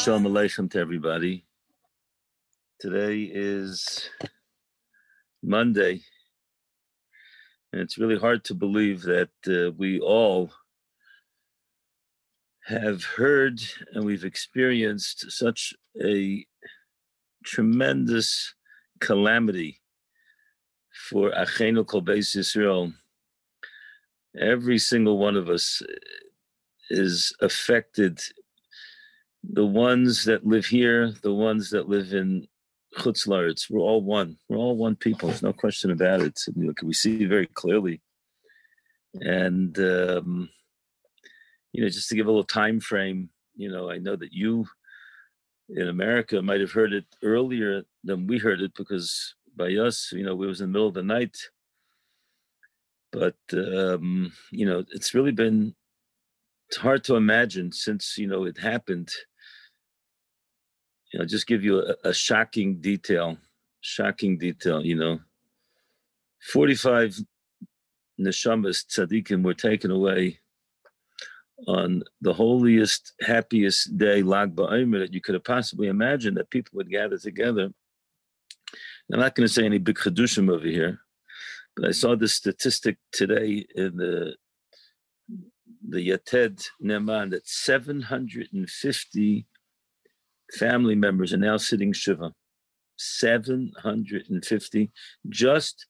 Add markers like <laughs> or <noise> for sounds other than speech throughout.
Shalom Aleichem to everybody. Today is Monday, and it's really hard to believe that uh, we all have heard and we've experienced such a tremendous calamity for Achenu Kol Beis Yisrael. Every single one of us is affected the ones that live here, the ones that live in Chutz Laretz, we're all one. We're all one people. There's no question about it. we see very clearly. And um, you know, just to give a little time frame, you know, I know that you in America might have heard it earlier than we heard it because by us, you know, it was in the middle of the night. But um, you know, it's really been it's hard to imagine since you know it happened you know, just give you a, a shocking detail, shocking detail, you know. 45 neshamas tzaddikim were taken away on the holiest, happiest day, Lag BaOmer, that you could have possibly imagined that people would gather together. I'm not going to say any big chedushim over here, but I saw this statistic today in the the Yated Neman that 750 family members are now sitting Shiva. 750. Just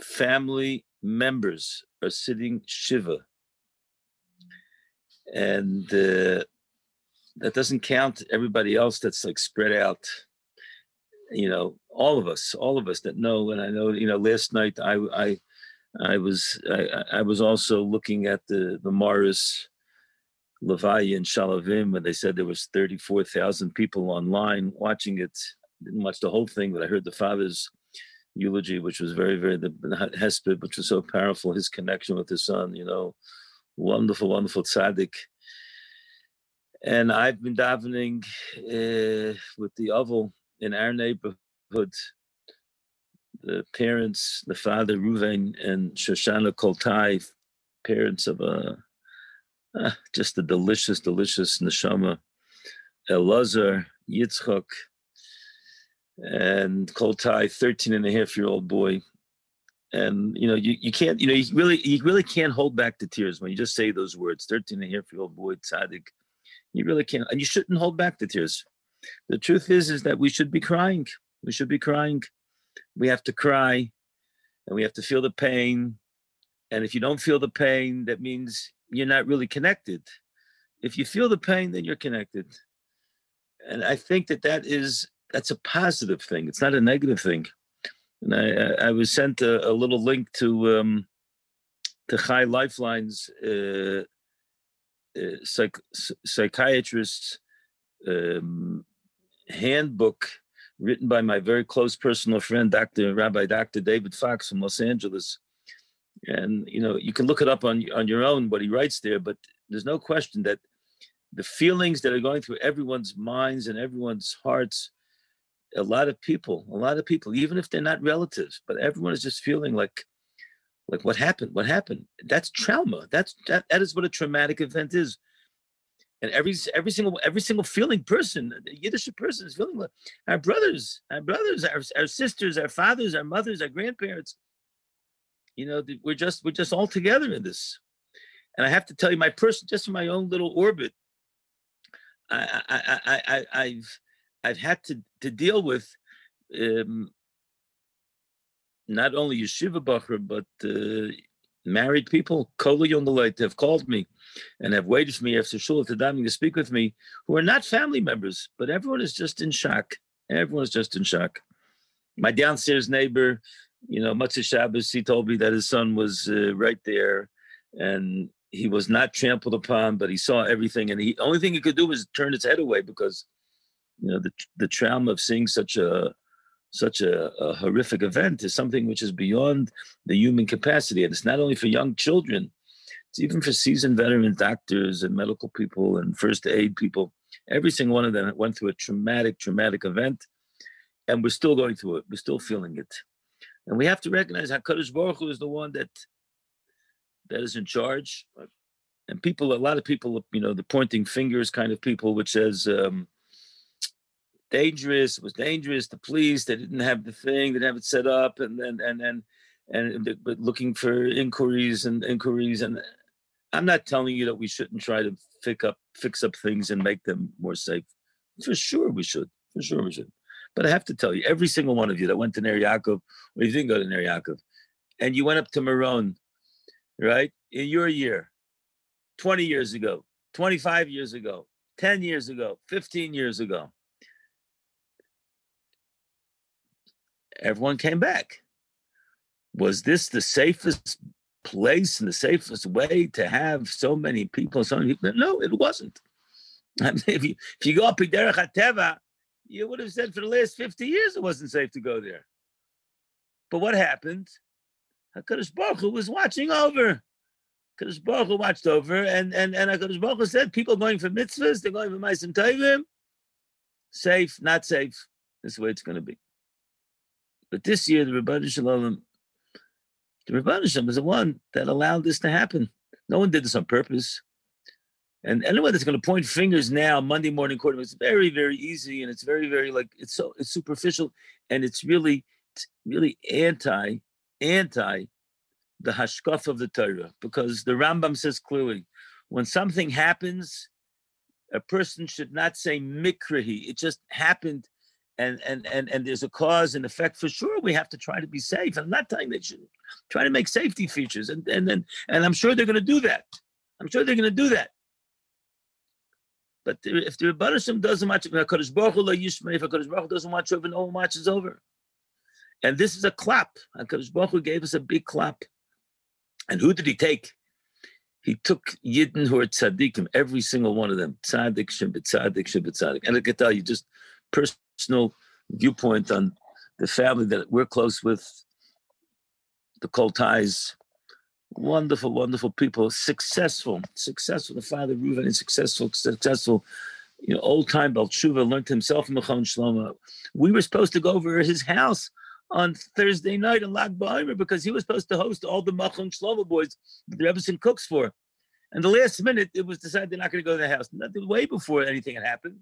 family members are sitting Shiva. And uh, that doesn't count everybody else that's like spread out. You know, all of us, all of us that know. And I know, you know, last night I, I, I was, I, I was also looking at the the Morris Levi and Shalavim, and they said there was 34,000 people online watching it. Didn't watch the whole thing, but I heard the father's eulogy, which was very, very the hesped, which was so powerful. His connection with his son, you know, wonderful, wonderful tzaddik. And I've been davening uh, with the oval in our neighborhood. The parents, the father Ruven and Shoshana Koltai, parents of a uh, just a delicious, delicious neshama. Elazar, Yitzchok, and Koltai, 13 and a half year old boy. And you know, you, you can't, you know, you really you really can't hold back the tears when you just say those words, 13 and a half year old boy, tzaddik. You really can't, and you shouldn't hold back the tears. The truth is, is that we should be crying. We should be crying. We have to cry and we have to feel the pain. And if you don't feel the pain, that means you're not really connected. If you feel the pain, then you're connected. And I think that that is that's a positive thing. It's not a negative thing. And I, I was sent a, a little link to um, to Chai Lifeline's uh, uh, psych, psychiatrist's um, handbook written by my very close personal friend, Dr. Rabbi Dr. David Fox from Los Angeles and you know you can look it up on on your own what he writes there but there's no question that the feelings that are going through everyone's minds and everyone's hearts a lot of people a lot of people even if they're not relatives but everyone is just feeling like like what happened? What happened? That's trauma. That's that, that is what a traumatic event is. And every every single every single feeling person yiddish person is feeling like our brothers our brothers our, our sisters our fathers our mothers our grandparents you know we're just we're just all together in this. And i have to tell you my person just in my own little orbit i i i, I have i've had to to deal with um not only yeshiva bacher but uh, married people light have called me and have waited for me after shul to to speak with me who are not family members but everyone is just in shock. Everyone's just in shock. My downstairs neighbor you know, Motzei Shabbos, he told me that his son was uh, right there and he was not trampled upon, but he saw everything. And the only thing he could do was turn his head away because, you know, the, the trauma of seeing such a, such a, a horrific event is something which is beyond the human capacity. And it's not only for young children, it's even for seasoned veteran doctors and medical people and first aid people. Every single one of them went through a traumatic, traumatic event. And we're still going through it. We're still feeling it. And we have to recognize HaKadosh Baruch Hu is the one that that is in charge. And people, a lot of people, you know, the pointing fingers kind of people, which says, um, dangerous. It was dangerous. The police they didn't have the thing, they didn't have it set up, and then and then and, but looking for inquiries and inquiries. And I'm not telling you that we shouldn't try to fix up fix up things and make them more safe. For sure, we should. For sure, we should. But I have to tell you, every single one of you that went to Ner Yaakov, or you didn't go to Ner Yaakov, and you went up to Meron, right, in your year, 20 years ago, 25 years ago, 10 years ago, 15 years ago, everyone came back. Was this the safest place and the safest way to have so many people? So many people? No, it wasn't. <laughs> I mean, if you if you go up to Derech Hateva, you would have said for the last 50 years it wasn't safe to go there. But what happened? Hakadosh Baruch Hu was watching over. Hakadosh Baruch Hu watched over, and and and Hakadosh Baruch Hu said, people going for mitzvahs, they're going for ma'asim tovim, safe, not safe. This is the way it's going to be. But this year, the Ribono Shel Olam, the Ribono Shel Olam was the one that allowed this to happen. No one did this on purpose. And anyone that's going to point fingers now, Monday morning quarter, it's very, very easy, and it's very, very like it's so it's superficial, and it's really, really anti, anti, the hashkaf of the Torah, because the Rambam says clearly, when something happens, a person should not say mikrahi. It just happened and and and and there's a cause and effect for sure we have to try to be safe i'm not telling they should try to make safety features and and then and i'm sure they're going to do that i'm sure they're going to do that but if the Rebbeinu doesn't watch if HaKadosh Baruch Hu if HaKadosh Baruch Hu doesn't watch over, no one watches over. And this is a clap. HaKadosh Baruch Hu gave us a big clap. And who did he take? He took Yidden who are tzaddikim, every single one of them. Tzaddik, shibit tzaddik, shibit tzaddik. And I can tell you, just personal viewpoint on the family that we're close with, the Koltais. Wonderful, wonderful people, successful, successful. The father Reuven is successful, successful. You know, old time Balchuva learned himself in Mechon Shlomo. We were supposed to go over his house on Thursday night in Lag BaOmer because he was supposed to host all the Machon Shlomo boys that the Rebbetzin cooks for. And the last minute, it was decided they're not going to go to the house. Nothing way before anything had happened.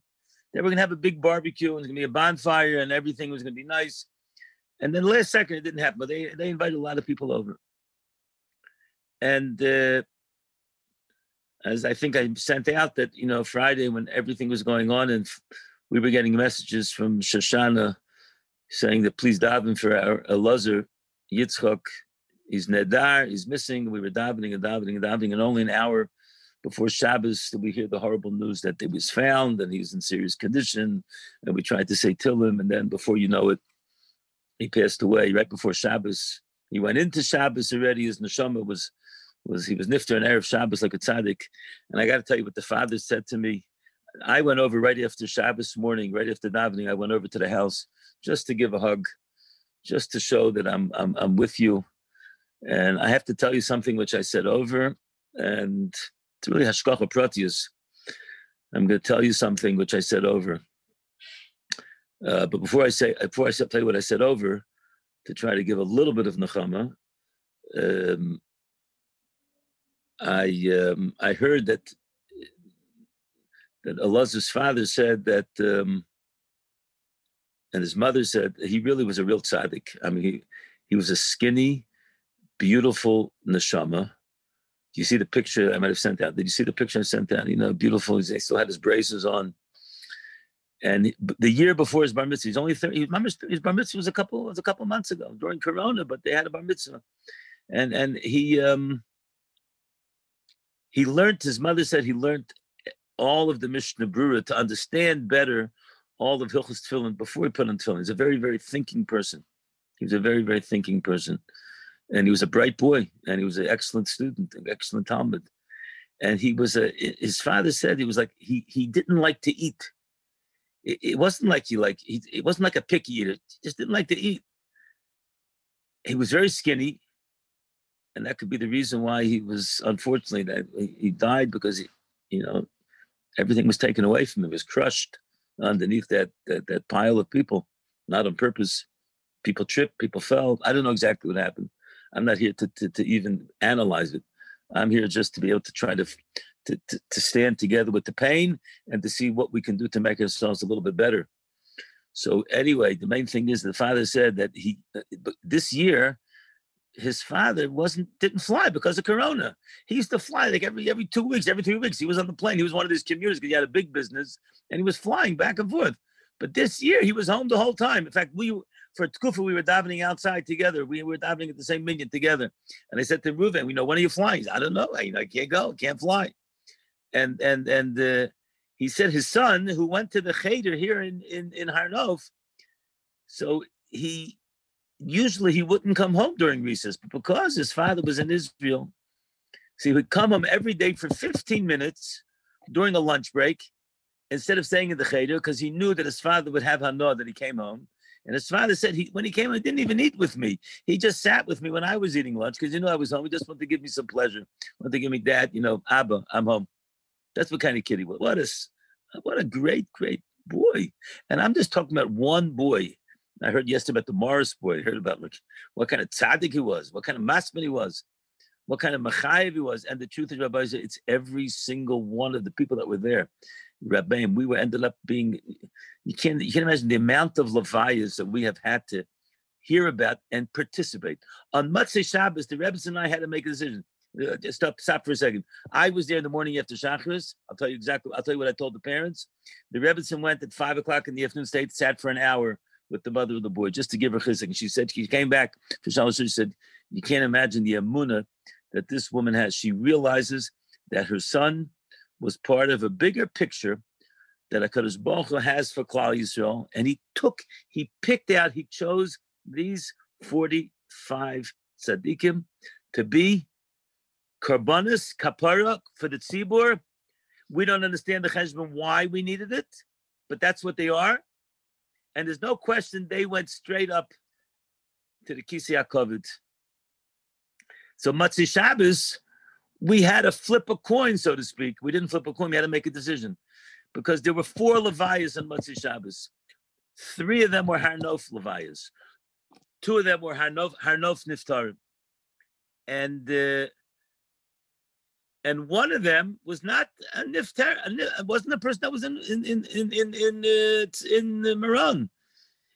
They were going to have a big barbecue and was going to be a bonfire and everything was going to be nice. And then last second, it didn't happen, but they, they invited a lot of people over. And uh, as I think I sent out that, you know, Friday when everything was going on and we were getting messages from Shoshana saying that please daven for our Elazar Yitzchok. He's nedar, he's missing. We were davening and davening and davening, and only an hour before Shabbos, did we hear the horrible news that he was found and he's in serious condition. And we tried to say Tillim, and then before you know it, he passed away right before Shabbos. He went into Shabbos already. His neshama was was he was nifter and erev Shabbos like a tzaddik. And I got to tell you what the father said to me. I went over right after Shabbos morning, right after davening. I went over to the house just to give a hug, just to show that I'm I'm I'm with you. And I have to tell you something which I said over, and it's really hashgacha pratis. I'm going to tell you something which I said over. Uh, but before I say, before I tell you what I said over, to try to give a little bit of nechama, um, I um, I heard that that Elazar's father said that, um, and his mother said he really was a real tzaddik. I mean, he he was a skinny, beautiful neshama do you see the picture I might have sent out? Did you see the picture I sent out? You know, beautiful. He still had his braces on. And the year before his bar mitzvah, he's only 30. His bar mitzvah was a couple was a couple months ago during Corona, but they had a bar mitzvah, and and he um he learned. His mother said he learned eh, all of the Mishnah Brura to understand better all of Hilchas Tefillin before he put on Tefillin. He's a very very thinking person. He was a very very thinking person and he was a bright boy and he was an excellent student, an excellent Talmud. And he was a. Eh, his father said he was like he he didn't like to eat. It, it wasn't like he like he. It wasn't like a picky eater. He just didn't like to eat. He was very skinny, and that could be the reason why he was unfortunately that he died because he, you know, everything was taken away from him. He was crushed underneath that that, that pile of people, not on purpose. People tripped, people fell. I don't know exactly what happened I'm not here to, to, to even analyze it. I'm here just to be able to try to, to, to, to stand together with the pain and to see what we can do to make ourselves a little bit better. So anyway, the main thing is the father said that he this year his father wasn't didn't fly because of corona. He used to fly like every every two weeks, every three weeks. He was on the plane. He was one of these commuters because he had a big business and he was flying back and forth. But this year he was home the whole time. In fact, we for Tkufa, we were davening outside together. We were davening at the same minyan together. And I said to Reuven, we know when are you flying? I don't know. I, I can't go, can't fly. And and and uh, he said his son, who went to the cheder here in in in Harnof, so he usually he wouldn't come home during recess, but because his father was in Israel, so he would come home every day for 15 minutes during a lunch break, instead of staying in the cheder, because he knew that his father would have hana that he came home. And his father said he when he came, he didn't even eat with me. He just sat with me when I was eating lunch because you know I was home. He just wanted to give me some pleasure. Wanted to give me dad, you know, Abba, I'm home. That's what kind of kid he was. What a, what a great, great boy. And I'm just talking about one boy. I heard yesterday about the Morris boy. I heard about like what kind of tzaddik he was, what kind of masman he was, what kind of machayev he was. And the truth is, Rabbi, it's every single one of the people that were there. Rabbi, we were ended up being. You can't you can't imagine the amount of levayas that we have had to hear about and participate. On Motzei Shabbos, the Rebbe and I had to make a decision. Uh, just stop, stop for a second. I was there in the morning after Shachris. I'll tell you exactly. I'll tell you what I told the parents. The Rebbetzin went at five o'clock in the afternoon. Stayed, sat for an hour with the mother of the boy just to give her chizuk. And she said she came back for Shalosh. She said, "You can't imagine the amuna that this woman has. She realizes that her son was part of a bigger picture that Hakadosh Baruch has for Klal Yisrael, and he took, he picked out, he chose these forty-five tzaddikim to be Karbanis, kapara for the tzibur. We don't understand the cheshbon why we needed it, but that's what they are. And there's no question they went straight up to the Kisei HaKovid. So Motzei Shabbos, we had to flip a coin, so to speak. We didn't flip a coin, we had to make a decision. Because there were four Levias on Motzei Shabbos. Three of them were Harnof Levias. Two of them were Harnof, Harnof Niftarim. And uh, and one of them was not a nifter, wasn't a person that was in in in in in in, uh, in uh, Meron.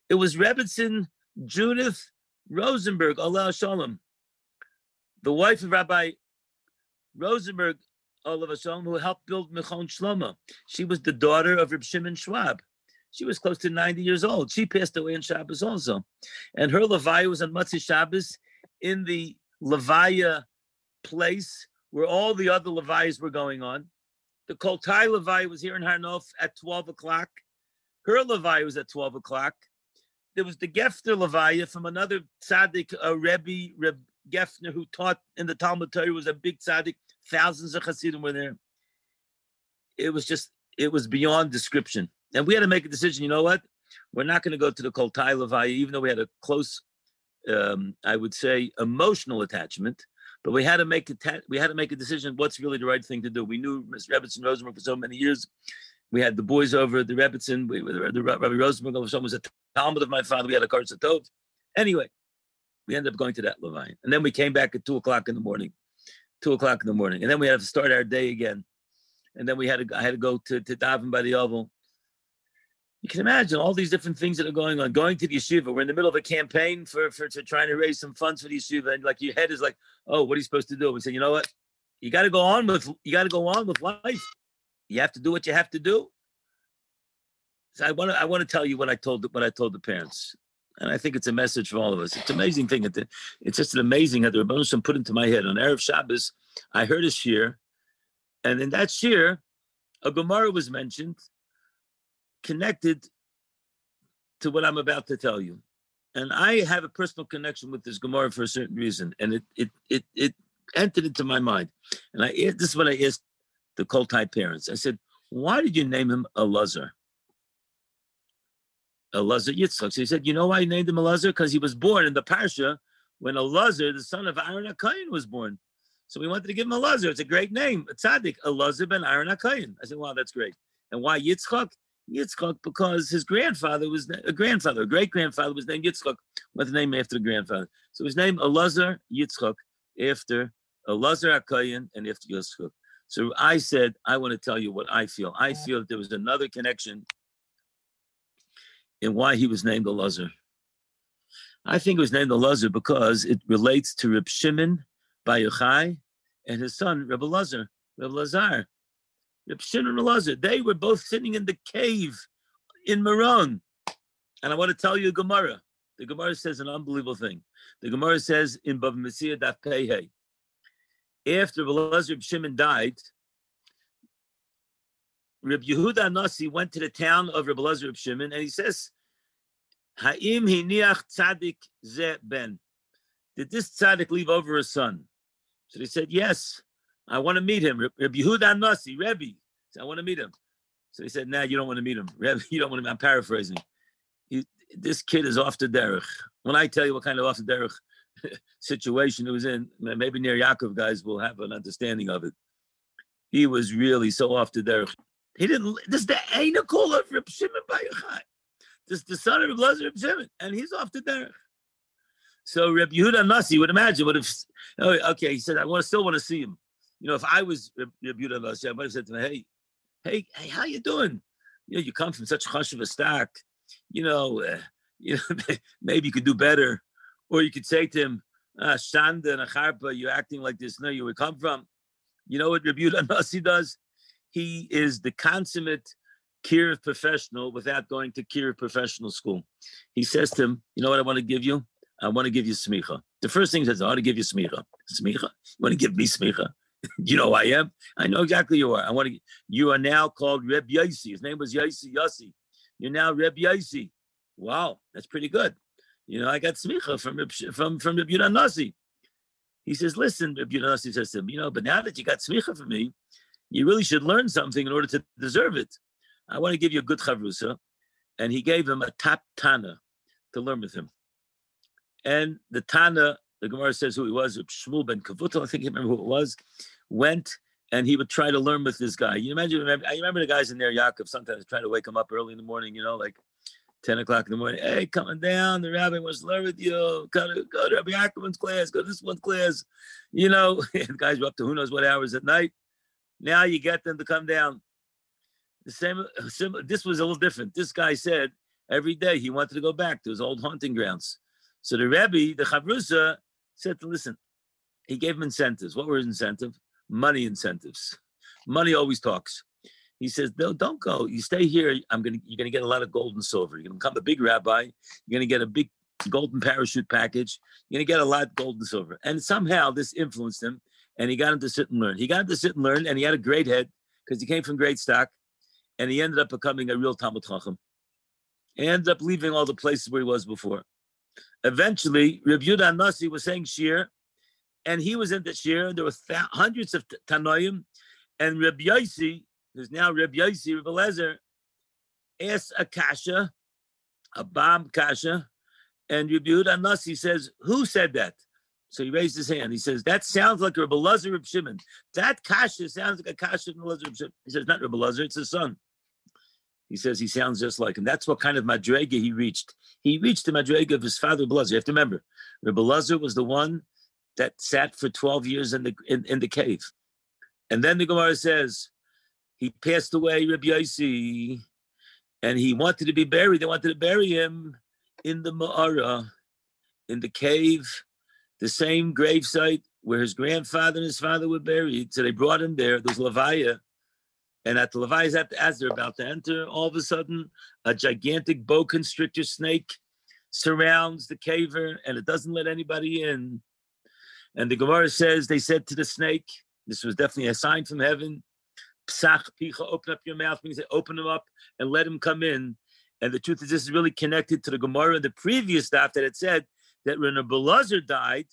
It was Rebbitzin Judith Rosenberg, Allah Shalom, the wife of Rabbi Rosenberg, Allah Shalom, who helped build Mechon Shlomo. She was the daughter of Reb Shimon Schwab. She was close to 90 years old. She passed away in Shabbos also. And her Levaya was on Motzei Shabbos in the Levaya place where all the other Levi's were going on. The Koltai Levi was here in Harnof at 12 o'clock. Her Levi was at 12 o'clock. There was the Gefner Levi from another tzaddik, a Rebbe, Reb Gefner, who taught in the Talmud Torah, was a big tzaddik. Thousands of Hasidim were there. It was just, it was beyond description. And we had to make a decision. You know what? We're not going to go to the Koltai Levi, even though we had a close, um, I would say, emotional attachment but we had to make a we had to make a decision. What's really the right thing to do? We knew Mr. Rebbitzin Rosenberg for so many years. We had the boys over at the Rebbitzin. We, the, the Rabbi Rosenberg was a Talmud of my father. We had a Karsa Tov. Anyway, we ended up going to that Levine, and then we came back at two o'clock in the morning. Two o'clock in the morning, and then we had to start our day again. And then we had to I had to go to to daven by the oval you can imagine all these different things that are going on. Going to the yeshiva, we're in the middle of a campaign for for to trying to raise some funds for the yeshiva, and like your head is like, oh, what are you supposed to do? We say, you know what? You got to go on with you got to go on with life. You have to do what you have to do. So I want to I want to tell you what I told what I told the parents, and I think it's a message for all of us. It's an amazing thing. That it's just an amazing that the Rebbeinu put into my head on erev Shabbos. I heard a shir, and in that shir, a Gemara was mentioned connected to what I'm about to tell you. And I have a personal connection with this Gemara for a certain reason. And it it it it entered into my mind. And I this is what I asked the Koltai parents. I said, why did you name him Elazar? Elazar Yitzchak. So he said, you know why I named him Elazar? Because he was born in the Parsha when Elazar, the son of Aaron HaKayin, was born. So we wanted to give him Elazar. It's a great name. A tzaddik, Elazar ben Aaron HaKayin. I said, wow, that's great. And why Yitzchak? Yitzchak because his grandfather was a grandfather, a great grandfather was named Yitzchak, with the name after the grandfather. So his name Elazar Yitzchak after Elazar Akayan and after Yitzchak. So I said, I want to tell you what I feel. I feel that there was another connection in why he was named Elazar. I think it was named Elazar because it relates to Reb Shimon Bar Yochai and his son Reb Elazar, Reb Lazar. Reb Shimon and Elazar, they were both sitting in the cave in Meron. And I want to tell you Gemara. The Gemara says an unbelievable thing. The Gemara says in Bava Metzia Daf Pei after Elazar Shimon died, Reb Yehuda Nasi went to the town of Reb Elazar Shimon and he says, Ha'im hiniach tzadik ze ben. Did this tzaddik leave over a son? So they said, yes, I want to meet him. Reb Yehuda Nasi, Rebbe. So I want to meet him. So he said, nah, you don't want to meet him. Rebbe, <laughs> you don't want to, I'm paraphrasing. He, this kid is off the derech. When I tell you what kind of off the derech <laughs> situation it was in, maybe Ner Yaakov guys will have an understanding of it. He was really so off the derech. He didn't. This is the Aina call of Reb Shimon Bar Yochai. This is the son of Reb Reb Shimon, and he's off the derech. So Reb Yehuda Nasi would imagine would have. Oh, okay, he said, I want to still want to see him. You know, if I was Reb Yehuda I might have said to him, Hey, hey, hey, how you doing? You know, you come from such hush of a stack. You know, uh, <laughs> you know, maybe you could do better. Or you could say to him, ah, Shanda and Acharpa, you're acting like this. No, you would come from. You know what Rabbi Nasi <laughs> does? He is the consummate Kiriv professional without going to Kiriv professional school. He says to him, You know what I want to give you? I want to give you smicha. The first thing he says, I want to give you smicha. Smicha? You want to give me smicha? <laughs> you know I am? I know exactly you are. I want to. You are now called Reb Yaisi. His name was Yaisi Yossi. You're now Reb Yaisi. Wow, that's pretty good. You know, I got smicha from from from Reb Yudan. He says, listen, Reb Yudan says to him, you know, but now that you got smicha from me, you really should learn something in order to deserve it. I want to give you a good chavrusa. And he gave him a top Tana to learn with him. And the Tana, the Gemara says who he was, Shmuel ben Kavutel, I think you remember who it was, went and he would try to learn with this guy. You imagine, I remember the guys in there, Yaakov, sometimes trying to wake him up early in the morning, you know, like 10 o'clock in the morning. Hey, coming down. The rabbi wants to learn with you. Go to, go to Rabbi Yaakov's class. Go to this one's class. You know, <laughs> guys were up to who knows what hours at night. Now you get them to come down. The same, same this was a little different. This guy said every day he wanted to go back to his old hunting grounds. So the Rebbe, the Chavrusa, said to listen. He gave him incentives. What were his incentive? Money incentives. Money always talks. He says, no, don't go. You stay here. I'm gonna. You're gonna get a lot of gold and silver. You're gonna become a big rabbi. You're gonna get a big golden parachute package. You're gonna get a lot of gold and silver. And somehow this influenced him, and he got him to sit and learn. He got him to sit and learn, and he had a great head because he came from great stock, and he ended up becoming a real Talmud Chacham. He ended up leaving all the places where he was before. Eventually, Reb Yudah Nasi was saying shir, and he was in the shir. There were th- hundreds of Tanoim, and Reb Yaisi, who's now Reb Yaisi Reb Elezer, asked a kasha, a bomb kasha, and Reb Yehuda Nasi says, "Who said that?" So he raised his hand. He says, "That sounds like Reb Elazar Reb Shimon. That kasha sounds like a kasha of Elazar Reb Shimon." He says, "Not Reb Elazar, it's his son." He says he sounds just like him. That's what kind of madrega he reached. He reached the madrega of his father Elazar. You have to remember, Reb Elazar was the one that sat for twelve years in the in, in the cave, and then the Gemara says he passed away, Rabbi Yossi, and he wanted to be buried. They wanted to bury him in the Ma'ara, in the cave, the same gravesite where his grandfather and his father were buried. So they brought him there. There's Levaya. And at the Levi's, as they're about to enter, all of a sudden, a gigantic boa constrictor snake surrounds the caver and it doesn't let anybody in. And the Gemara says they said to the snake, this was definitely a sign from heaven. Psach picha, open up your mouth, means open them up and let him come in. And the truth is, this is really connected to the Gemara the previous stuff that had said that when a Belazar died,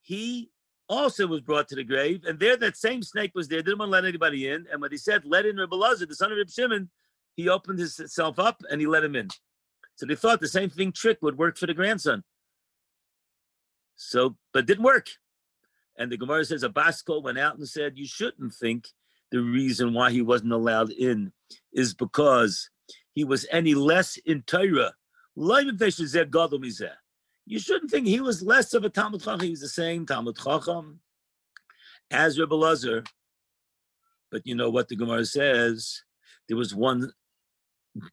he also was brought to the grave. And there, that same snake was there, didn't want to let anybody in. And when he said, let in Rabbi Belazar, the son of Reb Shimon, he opened himself up and he let him in. So they thought the same thing trick would work for the grandson. So, but didn't work. And the Gemara says a bas kol went out and said, You shouldn't think the reason why he wasn't allowed in is because he was any less in Torah. You shouldn't think he was less of a Talmud Chacham. He was the same Talmud Chacham as Rebbe Lazar. But you know what the Gemara says? There was one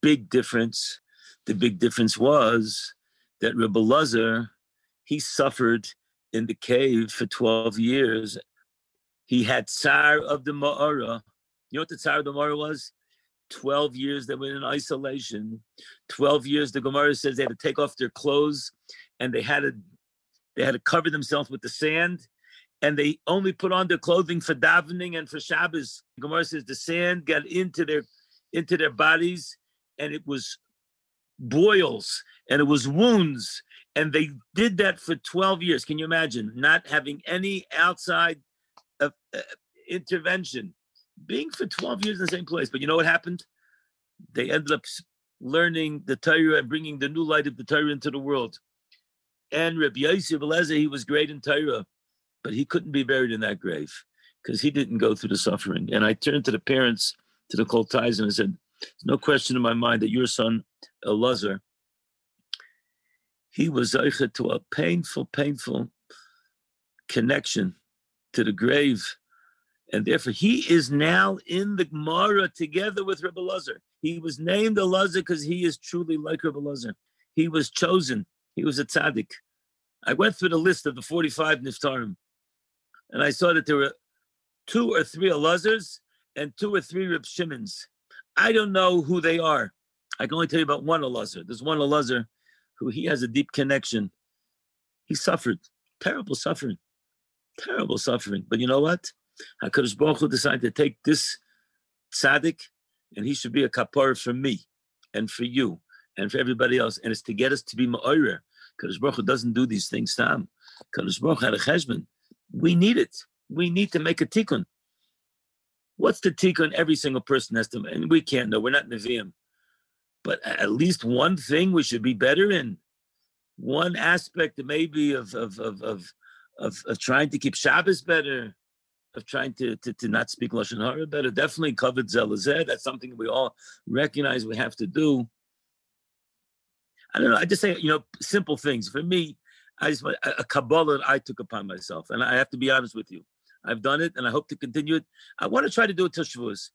big difference. The big difference was that Rebbe Lazar, he suffered in the cave for 12 years. He had Tsar of the Ma'ara. You know what the Tsar of the Ma'ara was? 12 years they were in isolation. 12 years, the Gemara says they had to take off their clothes and they had to they had to cover themselves with the sand and they only put on their clothing for davening and for Shabbos. Gemara says the sand got into their into their bodies, and it was boils and it was wounds, and they did that for twelve years. Can you imagine not having any outside uh, uh, intervention, being for twelve years in the same place? But you know what happened? They ended up learning the Torah and bringing the new light of the Torah into the world. And Rabbi Yosef Eliezer, he was great in Torah but he couldn't be buried in that grave because he didn't go through the suffering. And I turned to the parents, to the Koltais, and I said, There's no question in my mind that your son, Elazar, he was to a painful, painful connection to the grave. And therefore, he is now in the Gemara together with Rebbe Lazar. He was named Elazar because he is truly like Rebbe Lazar. He was chosen. He was a tzaddik. I went through the list of the 45 Niftarim and I saw that there were two or three Elazars and two or three Reb Shimons. I don't know who they are. I can only tell you about one Elazar. There's one Elazar who he has a deep connection. He suffered terrible suffering, terrible suffering. But you know what? Hakadosh Baruch Hu decided to take this tzaddik, and he should be a kapara for me, and for you, and for everybody else. And it's to get us to be ma'orer. Hakadosh Baruch Hu doesn't do these things, Tom. Hakadosh Baruch had a cheshbon. We need it. We need to make a tikkun. What's the tikkun? Every single person has to, and we can't know. We're not Nevi'im. But at least one thing we should be better in. One aspect maybe of of of of of, of trying to keep Shabbos better, of trying to, to, to not speak Lashon Hara better. Definitely covered Zelazeh. That's something we all recognize we have to do. I don't know. I just say, you know, simple things. For me, I just a Kabbalah I took upon myself, and I have to be honest with you. I've done it, and I hope to continue it. I want to try to do it till Shavuos.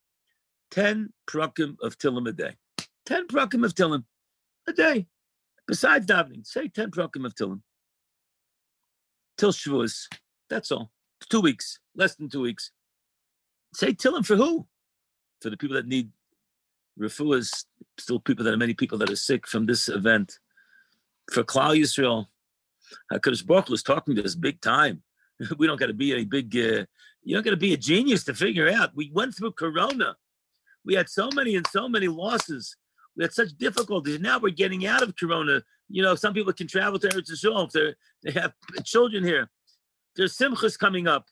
Ten prakim of Tillim a day. Ten prakim of Tillim a day. Besides davening, say ten prakim of Tillim. Till Shavuos. That's all. Two weeks, less than two weeks. Say Tillim for who? For the people that need refuahs, still people that are many people that are sick from this event. For Klal Yisrael, Hakadosh Baruch was talking to us big time. <laughs> We don't got to be a big, uh, you don't got to be a genius to figure out. We went through Corona. We had so many and so many losses. We had such difficulties. Now we're getting out of Corona. You know, some people can travel to Eretz Yisrael if they have children here. There's simchas coming up,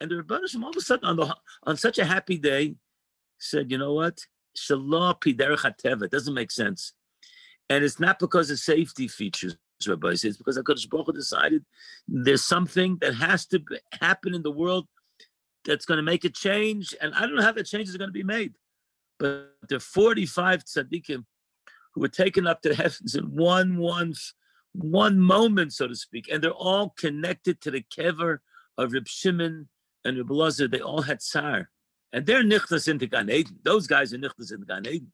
and the Rebbeinu all of a sudden on the on such a happy day said, "You know what? Shalah piderech It doesn't make sense, and it's not because of safety features Rabbi says, because HaKadosh Baruch Hu decided there's something that has to happen in the world that's going to make a change. And I don't know how that change is going to be made. But are 45 tzaddikim who were taken up to the heavens in one, one, one moment, so to speak. And they're all connected to the kever of Reb Shimon and Reb Lazar. They all had tsar. And they're nichtas into Gan Eden. Those guys are nichtas into Gan Eden.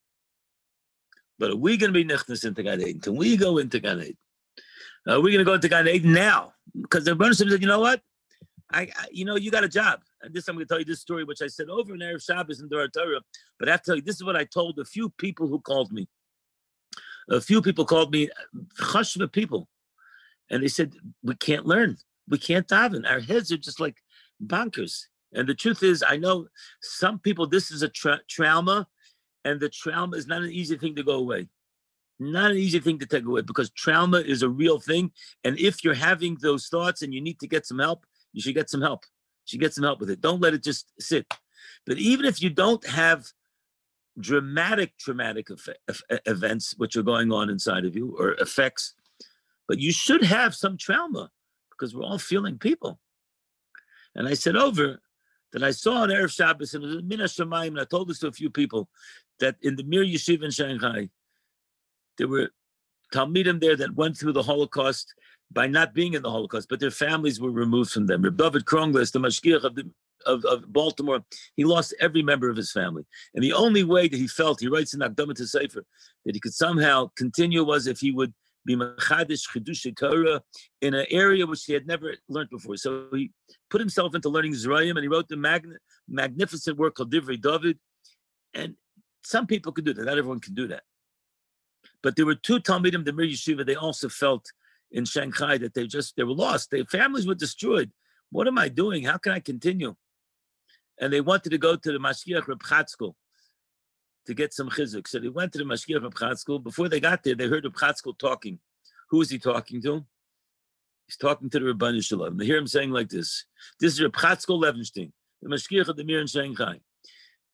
But are we going to be nichtas into Gan Eden? Can we go into Gan Eden? Uh, we're going to go into Gan Eden now because the Rebbeinu said, you know what? I, I, you know, you got a job. And this I'm going to tell you this story, which I said over in Erev Shabbos in the Torah. But I have to tell you, this is what I told a few people who called me. A few people called me, chashva people, and they said we can't learn, we can't daven. Our heads are just like bonkers. And the truth is, I know some people. This is a tra- trauma, and the trauma is not an easy thing to go away not an easy thing to take away because trauma is a real thing. And if you're having those thoughts and you need to get some help, you should get some help. You should get some help with it. Don't let it just sit. But even if you don't have dramatic traumatic events which are going on inside of you or effects, but you should have some trauma because we're all feeling people. And I said over that I saw on Erev Shabbos and it was Mina Shemayim, and I told this to a few people that in the Mir Yeshiva in Shanghai, there were Talmidim there that went through the Holocaust by not being in the Holocaust, but their families were removed from them. David Kronglas, the Mashgiach of of, of Baltimore. He lost every member of his family. And the only way that he felt, he writes in Akdama to Sefer, that he could somehow continue was if he would be Machadish Chidush Torah in an area which he had never learned before. So he put himself into learning Zerayim and he wrote the magn- magnificent work called Divrei David. And some people could do that. Not everyone can do that. But there were two Talmidim, the Mir Yeshiva, they also felt in Shanghai that they just, they were lost. Their families were destroyed. What am I doing? How can I continue? And they wanted to go to the Mashgiach Reb Chatzkel to get some chizuk. So they went to the Mashgiach Reb Chatzkel. Before they got there, they heard Reb Chatzkel talking. Who is he talking to? He's talking to the Ribono Shel Olam. They hear him saying like this. This is Reb Chatzkel Levenstein, the Mashgiach of the Mir in Shanghai.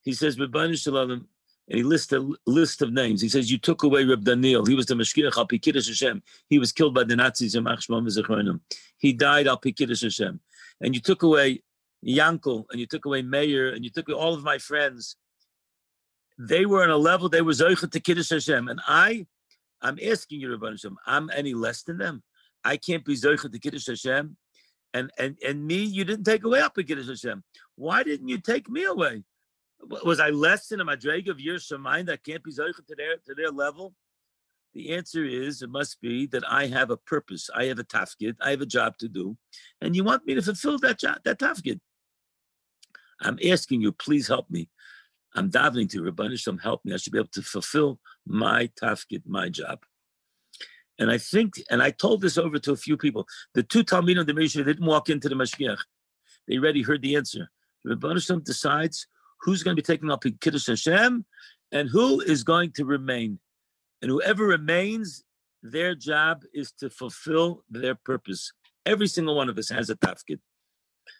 He says, Ribono Shel Olam, and he lists a list of names. He says, You took away Reb Daniel. He was the Mashgiach al Pikidish Hashem. He was killed by the Nazis in Machshmam He died al Pikidish Hashem. And you took away Yankel, and you took away Meir, and you took away all of my friends. They were on a level, they were Zoichet to Kiddush Hashem. And I, I'm asking you, Rabban Hashem, I'm any less than them. I can't be Zoichet to Kiddush Hashem. And, and, and me, you didn't take away up Hashem. Why didn't you take me away? Was I less than a Madreg of your Shemaim that can't be Zoichet to their, to their level? The answer is it must be that I have a purpose. I have a tafkid. I have a job to do. And you want me to fulfill that job, that tafkid. I'm asking you, please help me. I'm davening to Ribono Shel Olam, help me. I should be able to fulfill my tafkid, my job. And I think, and I told this over to a few people. The two Talmidim the Mishnah didn't walk into the Mashgiach. They already heard the answer. Ribono Shel Olam decides who's going to be taking up Kiddush Hashem and who is going to remain. And whoever remains, their job is to fulfill their purpose. Every single one of us has a tafkid.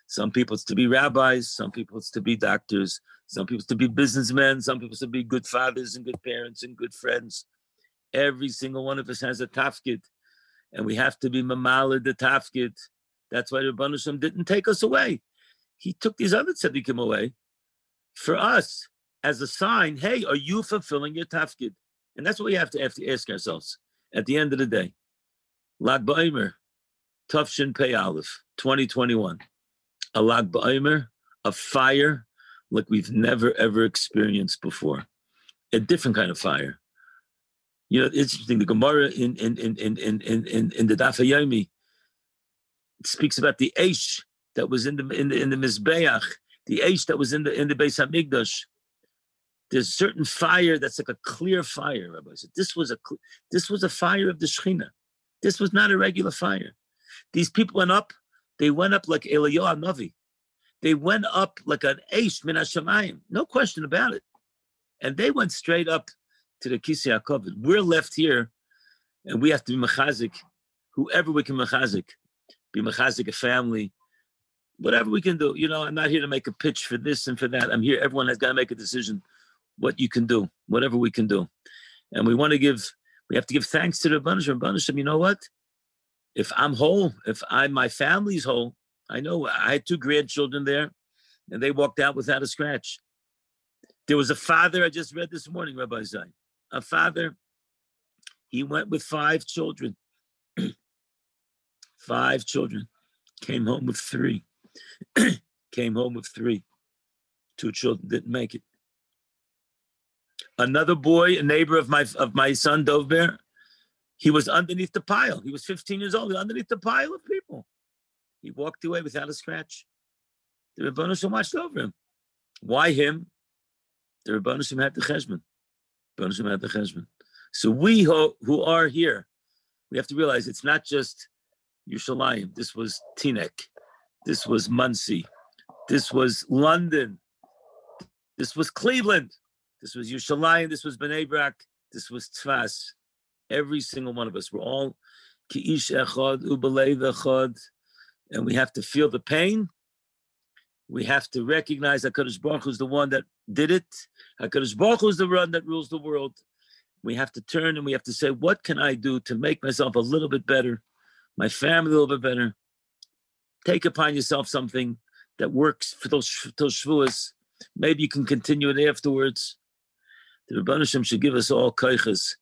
Some people it's to be rabbis, some people it's to be doctors, some people it's to be businessmen, some people it's to be good fathers and good parents and good friends. Every single one of us has a tafkid, and we have to be mamalid the tafkid. That's why Rabban Hashem didn't take us away. He took these other tzaddikim away for us as a sign. Hey, are you fulfilling your tafkid? And that's what we have to, have to ask ourselves at the end of the day. Lag Ba'omer, Tufshin Pei Aleph, 2021 a lag ba'omer, a fire like we've never ever experienced before. A different kind of fire. You know, it's interesting. The Gemara in in in in in in, in the Daf Yomi speaks about the Aish that was in the in the in the Mizbeach, the Aish that was in the in the Beis Hamikdash. There's certain fire that's like a clear fire. Rabbi said this was a this was a fire of the Shechina. This was not a regular fire. These people went up they went up like Eliyahu Navi. They went up like an Aish min Hashemayim. No question about it. And they went straight up to the Kisei HaKovod. We're left here, and we have to be mechazik, whoever we can mechazik, be mechazik a family, whatever we can do. You know, I'm not here to make a pitch for this and for that. I'm here. Everyone has got to make a decision what you can do, whatever we can do. And we want to give, we have to give thanks to the Rabbanishim. Rabbanishim, you know what? if I'm whole, if I my family's whole, I know I had two grandchildren there, and they walked out without a scratch. There was a father I just read this morning, Rabbi Zain. A father, he went with five children. <clears throat> five children. Came home with three. <clears throat> Came home with three. Two children didn't make it. Another boy, a neighbor of my of my son Dov Ber, he was underneath the pile. He was 15 years old, underneath the pile of people. He walked away without a scratch. The Rebbeinu watched over him. Why him? The Rebbeinu had the cheshbon. Rebbeinu had the cheshbon. So we who, who are here, we have to realize it's not just Yerushalayim. This was Teaneck. This was Monsey. This was London. This was Cleveland. This was Yerushalayim. This was Bnei Brak. This was Tzfas. Every single one of us. We're all ki'ish echad, ubeleiv echad, and we have to feel the pain. We have to recognize HaKadosh Baruch Hu is the one that did it. HaKadosh Baruch Hu is the one that rules the world. We have to turn and we have to say, what can I do to make myself a little bit better, my family a little bit better? Take upon yourself something that works for those, those. Maybe you can continue it afterwards. The Rebbeinu should give us all kaiches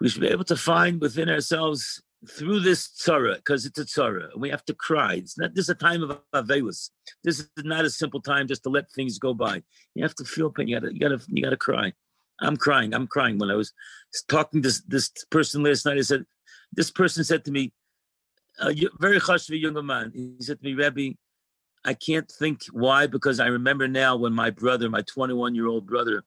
we should be able to find within ourselves through this tzara, because it's a tzara, we have to cry. It's not this is a time of avelus. This is not a simple time just to let things go by. You have to feel pain. You gotta, you gotta, you gotta cry. I'm crying. I'm crying. When I was talking to this, this person last night, I said, this person said to me, uh, very chashvi young man. He said to me, Rebbe, I can't think why, because I remember now when my brother, my 21 year old brother,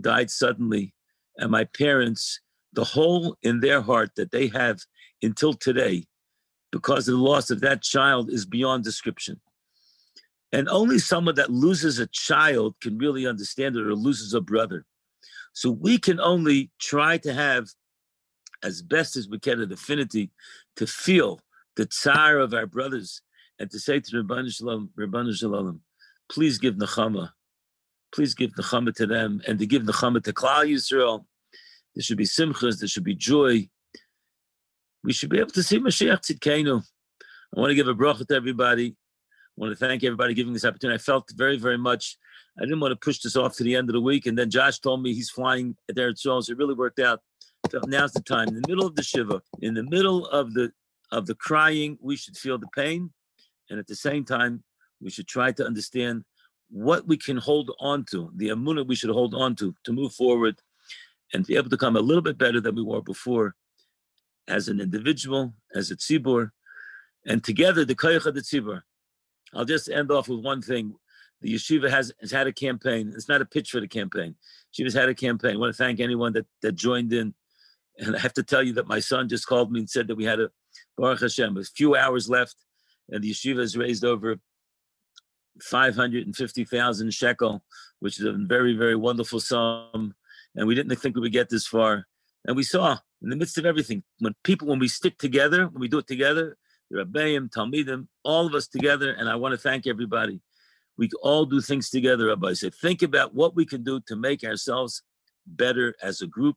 died suddenly, and my parents, the hole in their heart that they have until today, because of the loss of that child, is beyond description. And only someone that loses a child can really understand it or loses a brother. So we can only try to have, as best as we can, an affinity to feel the tsar of our brothers and to say to Ribono Shel Olam, Rabban Shalom, please give Nechama, please give Nechama to them, and to give Nechama to Klal Yisrael. There should be simchas, there should be joy. We should be able to see Mashiach Tzidkenu. I want to give a bracha to everybody. I want to thank everybody giving this opportunity. I felt very, very much. I didn't want to push this off to the end of the week, and then Josh told me he's flying there at so it really worked out. Now's the time. In the middle of the shiva, in the middle of the of the crying, we should feel the pain. And at the same time, we should try to understand what we can hold on to, the amuna we should hold on to to move forward and be able to come a little bit better than we were before as an individual, as a tzibur, and together the koyach of the tzibur. I'll just end off with one thing. The yeshiva has, has had a campaign. It's not a pitch for the campaign. Yeshiva's had a campaign. I want to thank anyone that, that joined in. And I have to tell you that my son just called me and said that we had a Baruch Hashem, a few hours left and the yeshiva has raised over 550,000 shekel, which is a very, very wonderful sum. And we didn't think we would get this far. And we saw in the midst of everything, when people, when we stick together, when we do it together, the Rabbeim, Talmidim, all of us together, and I want to thank everybody. We all do things together, Rabbi. Say, think about what we can do to make ourselves better as a group,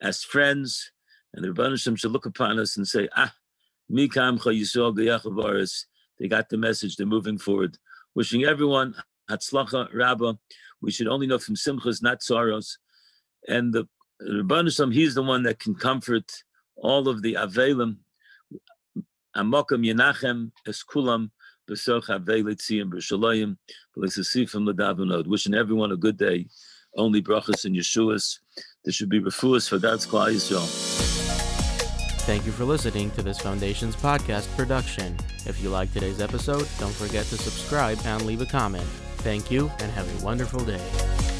as friends, and the Rebbe should look upon us and say, ah, Mikamcha Yisrael. They got the message. They're moving forward. Wishing everyone Hatzlacha Rabba. We should only know from Simchas, not sorrows. And the Ribono Shel Olam, he's the one that can comfort all of the Avelim. Amokam Yenachem Eskulam Besoch Avelitziyim B'Shalayim B'Lisasifim L'Davanod. Wishing everyone a good day. Only brachas and Yeshuas. There should be refuahs for God's Klal Yisrael. Thank you for listening to this Foundation's podcast production. If you like today's episode, don't forget to subscribe and leave a comment. Thank you and have a wonderful day.